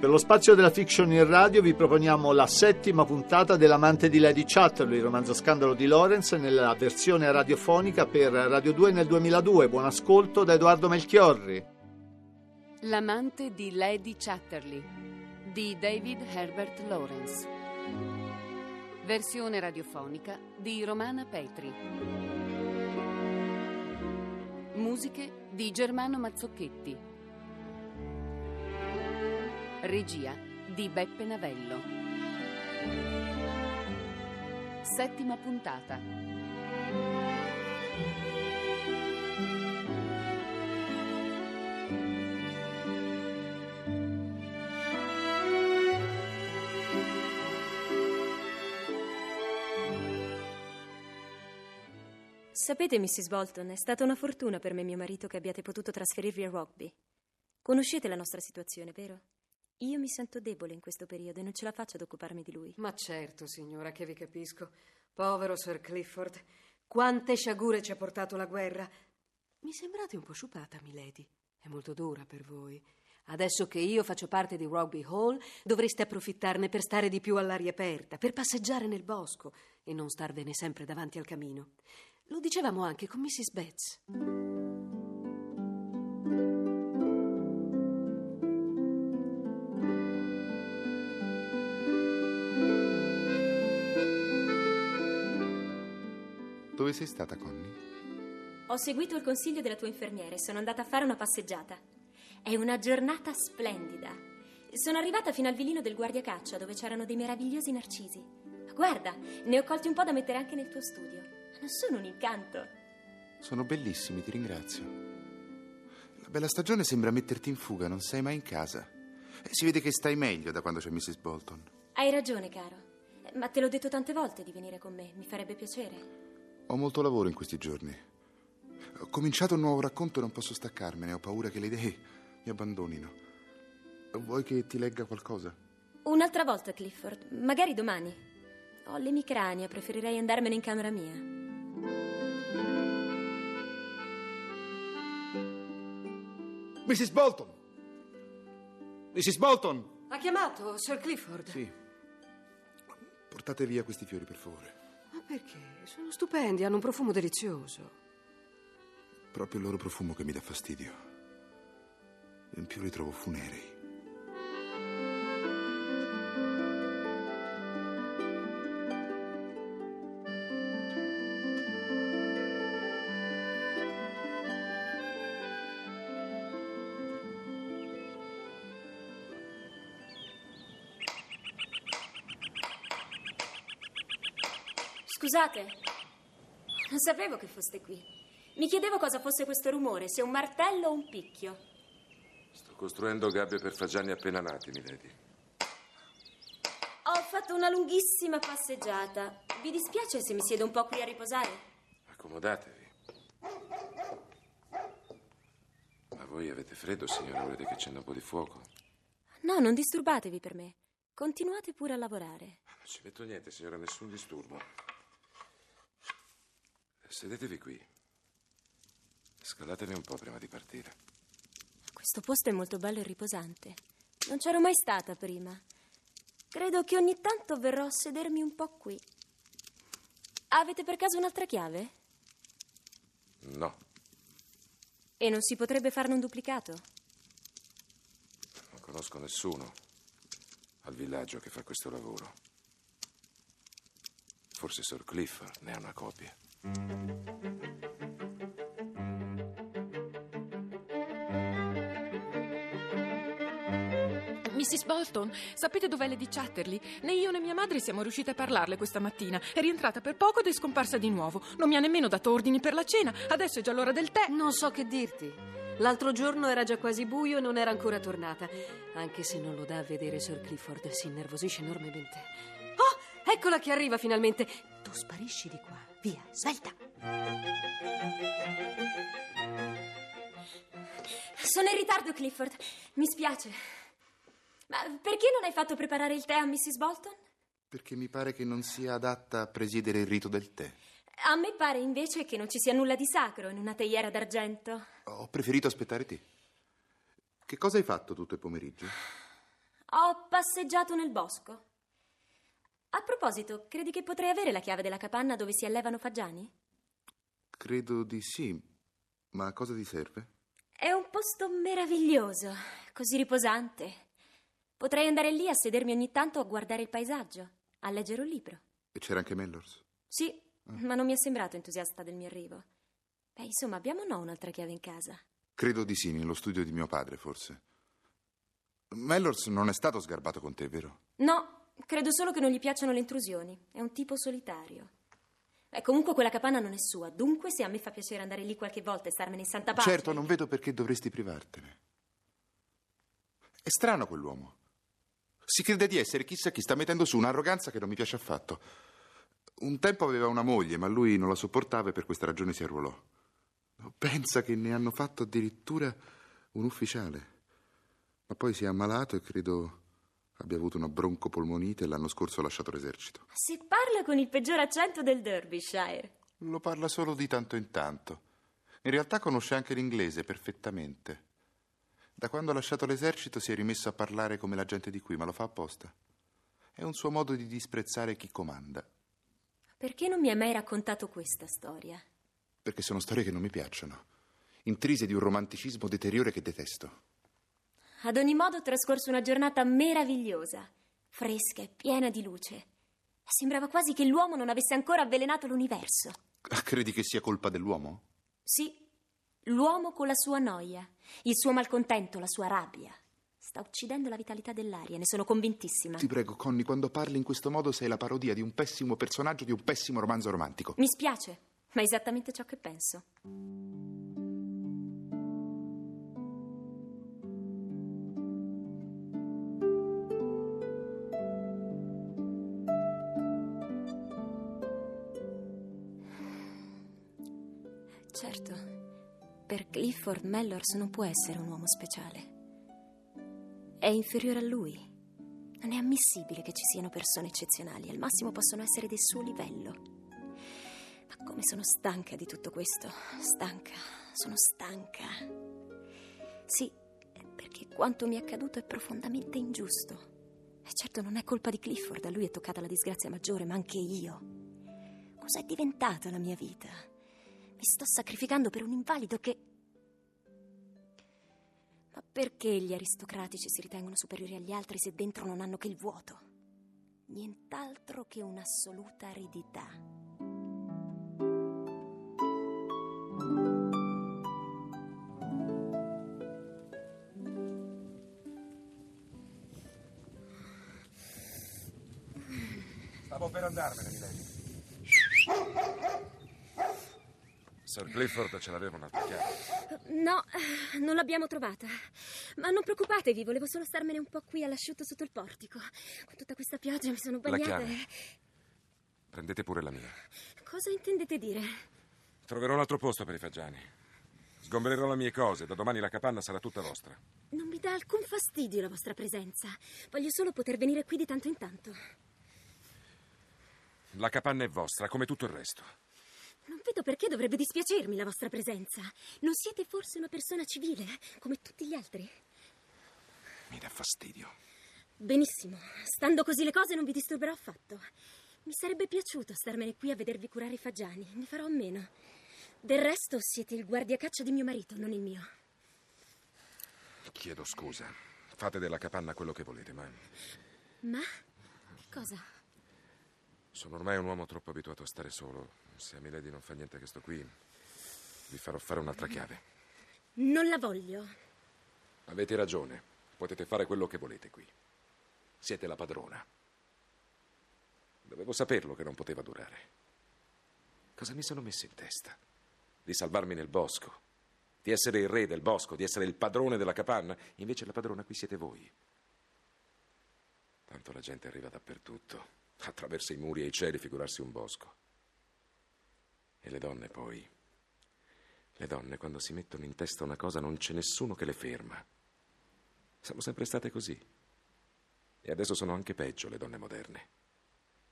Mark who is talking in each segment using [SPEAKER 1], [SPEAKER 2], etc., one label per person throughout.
[SPEAKER 1] Per lo spazio della fiction in radio vi proponiamo la settima puntata dell'amante di Lady Chatterley, romanzo scandalo di Lawrence, nella versione radiofonica per Radio 2 nel 2002. Buon ascolto da Edoardo Melchiorri.
[SPEAKER 2] L'amante di Lady Chatterley di David Herbert Lawrence. Versione radiofonica di Romana Petri. Musiche di Germano Mazzocchetti. Regia di Beppe Navello. Settima puntata.
[SPEAKER 3] Sapete, Mrs. Bolton, è stata una fortuna per me e mio marito che abbiate potuto trasferirvi a Rugby. Conoscete la nostra situazione, vero? Io mi sento debole in questo periodo e non ce la faccio ad occuparmi di lui.
[SPEAKER 4] Ma certo, signora, che vi capisco. Povero Sir Clifford. Quante sciagure ci ha portato la guerra. Mi sembrate un po' sciupata, milady. È molto dura per voi. Adesso che io faccio parte di Rugby Hall, dovreste approfittarne per stare di più all'aria aperta, per passeggiare nel bosco e non starvene sempre davanti al camino. Lo dicevamo anche con Mrs. Betts.
[SPEAKER 5] Sei stata, Connie?
[SPEAKER 3] Ho seguito il consiglio della tua infermiera e sono andata a fare una passeggiata. È una giornata splendida. Sono arrivata fino al vilino del guardiacaccia dove c'erano dei meravigliosi narcisi. Guarda, ne ho colti un po' da mettere anche nel tuo studio. Non sono un incanto.
[SPEAKER 5] Sono bellissimi, ti ringrazio. La bella stagione sembra metterti in fuga, non sei mai in casa. E si vede che stai meglio da quando c'è Mrs. Bolton.
[SPEAKER 3] Hai ragione, caro. Ma te l'ho detto tante volte di venire con me. Mi farebbe piacere.
[SPEAKER 5] Ho molto lavoro in questi giorni. Ho cominciato un nuovo racconto e non posso staccarmene. Ho paura che le idee mi abbandonino. Vuoi che ti legga qualcosa?
[SPEAKER 3] Un'altra volta, Clifford. Magari domani. Ho l'emicrania, preferirei andarmene in camera mia.
[SPEAKER 5] Mrs. Bolton! Mrs. Bolton!
[SPEAKER 4] Ha chiamato Sir Clifford?
[SPEAKER 5] Sì. Portate via questi fiori, per favore.
[SPEAKER 4] Perché? Sono stupendi, hanno un profumo delizioso.
[SPEAKER 5] Proprio il loro profumo che mi dà fastidio. In più li trovo funerei.
[SPEAKER 3] Scusate, non sapevo che foste qui. Mi chiedevo cosa fosse questo rumore, se un martello o un picchio.
[SPEAKER 6] Sto costruendo gabbie per fagiani appena nati, mi vedi.
[SPEAKER 3] Ho fatto una lunghissima passeggiata. Vi dispiace se mi siedo un po' qui a riposare?
[SPEAKER 6] Accomodatevi. Ma voi avete freddo, signora? Volete che accenda un po' di fuoco?
[SPEAKER 3] No, non disturbatevi per me. Continuate pure a lavorare.
[SPEAKER 6] Non ci metto niente, signora, nessun disturbo. Sedetevi qui. Scalatevi un po' prima di partire.
[SPEAKER 3] Questo posto è molto bello e riposante. Non c'ero mai stata prima. Credo che ogni tanto verrò a sedermi un po' qui. Avete per caso un'altra chiave?
[SPEAKER 6] No,
[SPEAKER 3] E non si potrebbe farne un duplicato?
[SPEAKER 6] non conosco nessuno al villaggio che fa questo lavoro. Forse Sir Clifford ne ha una copia.
[SPEAKER 7] Mrs. Bolton, sapete dov'è Lady Chatterley? Né io né mia madre siamo riuscite a parlarle questa mattina. È rientrata per poco ed è scomparsa di nuovo. Non mi ha nemmeno dato ordini per la cena. Adesso è già l'ora del tè.
[SPEAKER 4] Non so che dirti. L'altro giorno era già quasi buio e non era ancora tornata. Anche se non lo dà a vedere Sir Clifford, si innervosisce enormemente. Oh, eccola che arriva finalmente. Tu sparisci di qua. Via, svelta.
[SPEAKER 3] Sono in ritardo, Clifford. Mi spiace. Ma perché non hai fatto preparare il tè a Mrs. Bolton?
[SPEAKER 5] Perché mi pare che non sia adatta a presiedere il rito del tè.
[SPEAKER 3] A me pare invece che non ci sia nulla di sacro in una teiera d'argento.
[SPEAKER 5] Ho preferito aspettare te. Che cosa hai fatto tutto il pomeriggio?
[SPEAKER 3] Ho passeggiato nel bosco. A proposito, credi che potrei avere la chiave della capanna dove si allevano fagiani?
[SPEAKER 5] Credo di sì. Ma a cosa ti serve?
[SPEAKER 3] È un posto meraviglioso, così riposante. Potrei andare lì a sedermi ogni tanto a guardare il paesaggio, a leggere un libro.
[SPEAKER 5] E c'era anche Mellors?
[SPEAKER 3] Sì, ma non mi è sembrato entusiasta del mio arrivo. Beh, insomma, abbiamo o no un'altra chiave in casa?
[SPEAKER 5] Credo di sì, nello studio di mio padre, forse. Mellors non è stato sgarbato con te, vero?
[SPEAKER 3] No, credo solo che non gli piacciono le intrusioni. È un tipo solitario. Beh, comunque quella capanna non è sua, dunque se a me fa piacere andare lì qualche volta e starmene in santa pace...
[SPEAKER 5] Certo, non vedo perché dovresti privartene. È strano quell'uomo. Si crede di essere chissà chi sta mettendo su un'arroganza che non mi piace affatto. Un tempo aveva una moglie, ma lui non la sopportava e per questa ragione si arruolò. Pensa che ne hanno fatto addirittura un ufficiale. Ma poi si è ammalato e credo abbia avuto una broncopolmonite e l'anno scorso ha lasciato l'esercito.
[SPEAKER 3] Si parla con il peggior accento del Derbyshire.
[SPEAKER 5] Lo parla solo di tanto in tanto. In realtà conosce anche l'inglese perfettamente. Da quando ha lasciato l'esercito si è rimesso a parlare come la gente di qui, ma lo fa apposta. È un suo modo di disprezzare chi comanda.
[SPEAKER 3] Perché non mi hai mai raccontato questa storia?
[SPEAKER 5] Perché sono storie che non mi piacciono, intrise di un romanticismo deteriore che detesto.
[SPEAKER 3] Ad ogni modo ho trascorso una giornata meravigliosa, fresca e piena di luce. Sembrava quasi che l'uomo non avesse ancora avvelenato l'universo.
[SPEAKER 5] Ah, Credi che sia colpa dell'uomo?
[SPEAKER 3] Sì, l'uomo con la sua noia, il suo malcontento, la sua rabbia. Sta uccidendo la vitalità dell'aria, ne sono convintissima.
[SPEAKER 5] Ti prego, Conny, quando parli in questo modo sei la parodia di un pessimo personaggio di un pessimo romanzo romantico.
[SPEAKER 3] Mi spiace, ma è esattamente ciò che penso. Certo, per Clifford Mellors non può essere un uomo speciale. È inferiore a lui. Non è ammissibile che ci siano persone eccezionali, al massimo possono essere del suo livello. Ma come sono stanca di tutto questo? Stanca, sono stanca. Sì, perché quanto mi è accaduto è profondamente ingiusto. E certo non è colpa di Clifford, a lui è toccata la disgrazia maggiore, ma anche io. Cos'è diventata la mia vita? Mi sto sacrificando per un invalido che... Ma perché gli aristocratici si ritengono superiori agli altri se dentro non hanno che il vuoto? Nient'altro che un'assoluta aridità.
[SPEAKER 6] Stavo per andarmene, Milady. Sir Clifford ce l'aveva un'altra chiave.
[SPEAKER 3] No, non l'abbiamo trovata. Ma non preoccupatevi, volevo solo starmene un po' qui all'asciutto sotto il portico. Con tutta questa pioggia mi sono
[SPEAKER 6] La
[SPEAKER 3] bagnata.
[SPEAKER 6] chiave.
[SPEAKER 3] e-
[SPEAKER 6] Prendete pure la mia.
[SPEAKER 3] Cosa intendete dire?
[SPEAKER 6] Troverò un altro posto per i fagiani. Sgombererò le mie cose. Da domani la capanna sarà tutta vostra.
[SPEAKER 3] Non mi dà alcun fastidio la vostra presenza. Voglio solo poter venire qui di tanto in tanto.
[SPEAKER 6] La capanna è vostra, come tutto il resto.
[SPEAKER 3] Non vedo perché dovrebbe dispiacermi la vostra presenza. Non siete forse una persona civile, come tutti gli altri?
[SPEAKER 6] Mi dà fastidio.
[SPEAKER 3] Benissimo, stando così le cose non vi disturberò affatto. Mi sarebbe piaciuto starmene qui a vedervi curare i fagiani, ne farò a meno. Del resto siete il guardiacaccia di mio marito, non il mio.
[SPEAKER 6] Chiedo scusa. Fate della capanna quello che volete, ma
[SPEAKER 3] Ma? Che cosa?
[SPEAKER 6] sono ormai un uomo troppo abituato a stare solo. Se a Milady non fa niente che sto qui, vi farò fare un'altra chiave.
[SPEAKER 3] Non la voglio.
[SPEAKER 6] Avete ragione. Potete fare quello che volete qui. Siete la padrona. Dovevo saperlo che non poteva durare. Cosa mi sono messo in testa? Di salvarmi nel bosco. Di essere il re del bosco, di essere il padrone della capanna. Invece la padrona qui siete voi. Tanto la gente arriva dappertutto. Attraversa i muri e i cieli, figurarsi un bosco. E le donne poi. Le donne, quando si mettono in testa una cosa, non c'è nessuno che le ferma. Siamo sempre state così. E adesso sono anche peggio le donne moderne.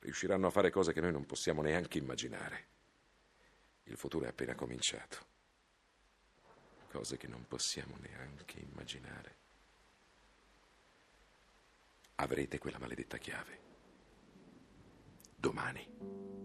[SPEAKER 6] Riusciranno a fare cose che noi non possiamo neanche immaginare. Il futuro è appena cominciato. Cose che non possiamo neanche immaginare. avrete quella maledetta chiave. Domani.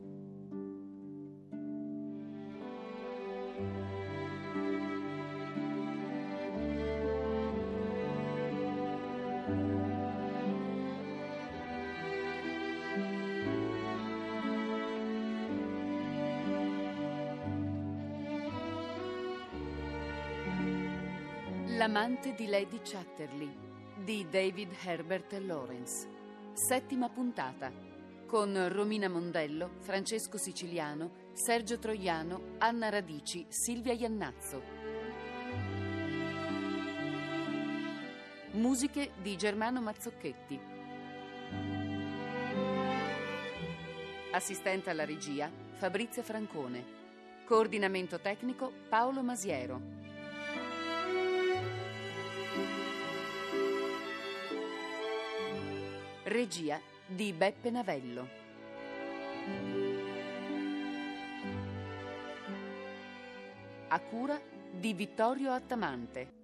[SPEAKER 2] L'amante di Lady Chatterley di David Herbert Lawrence. Settima puntata. Con Romina Mondello, Francesco Siciliano, Sergio Troiano, Anna Radici, Silvia Iannazzo. Musiche di Germano Mazzocchetti. Assistente alla regia Fabrizio Francone. Coordinamento tecnico Paolo Masiero. Regia di Beppe Navello. A cura di Vittorio Attamante.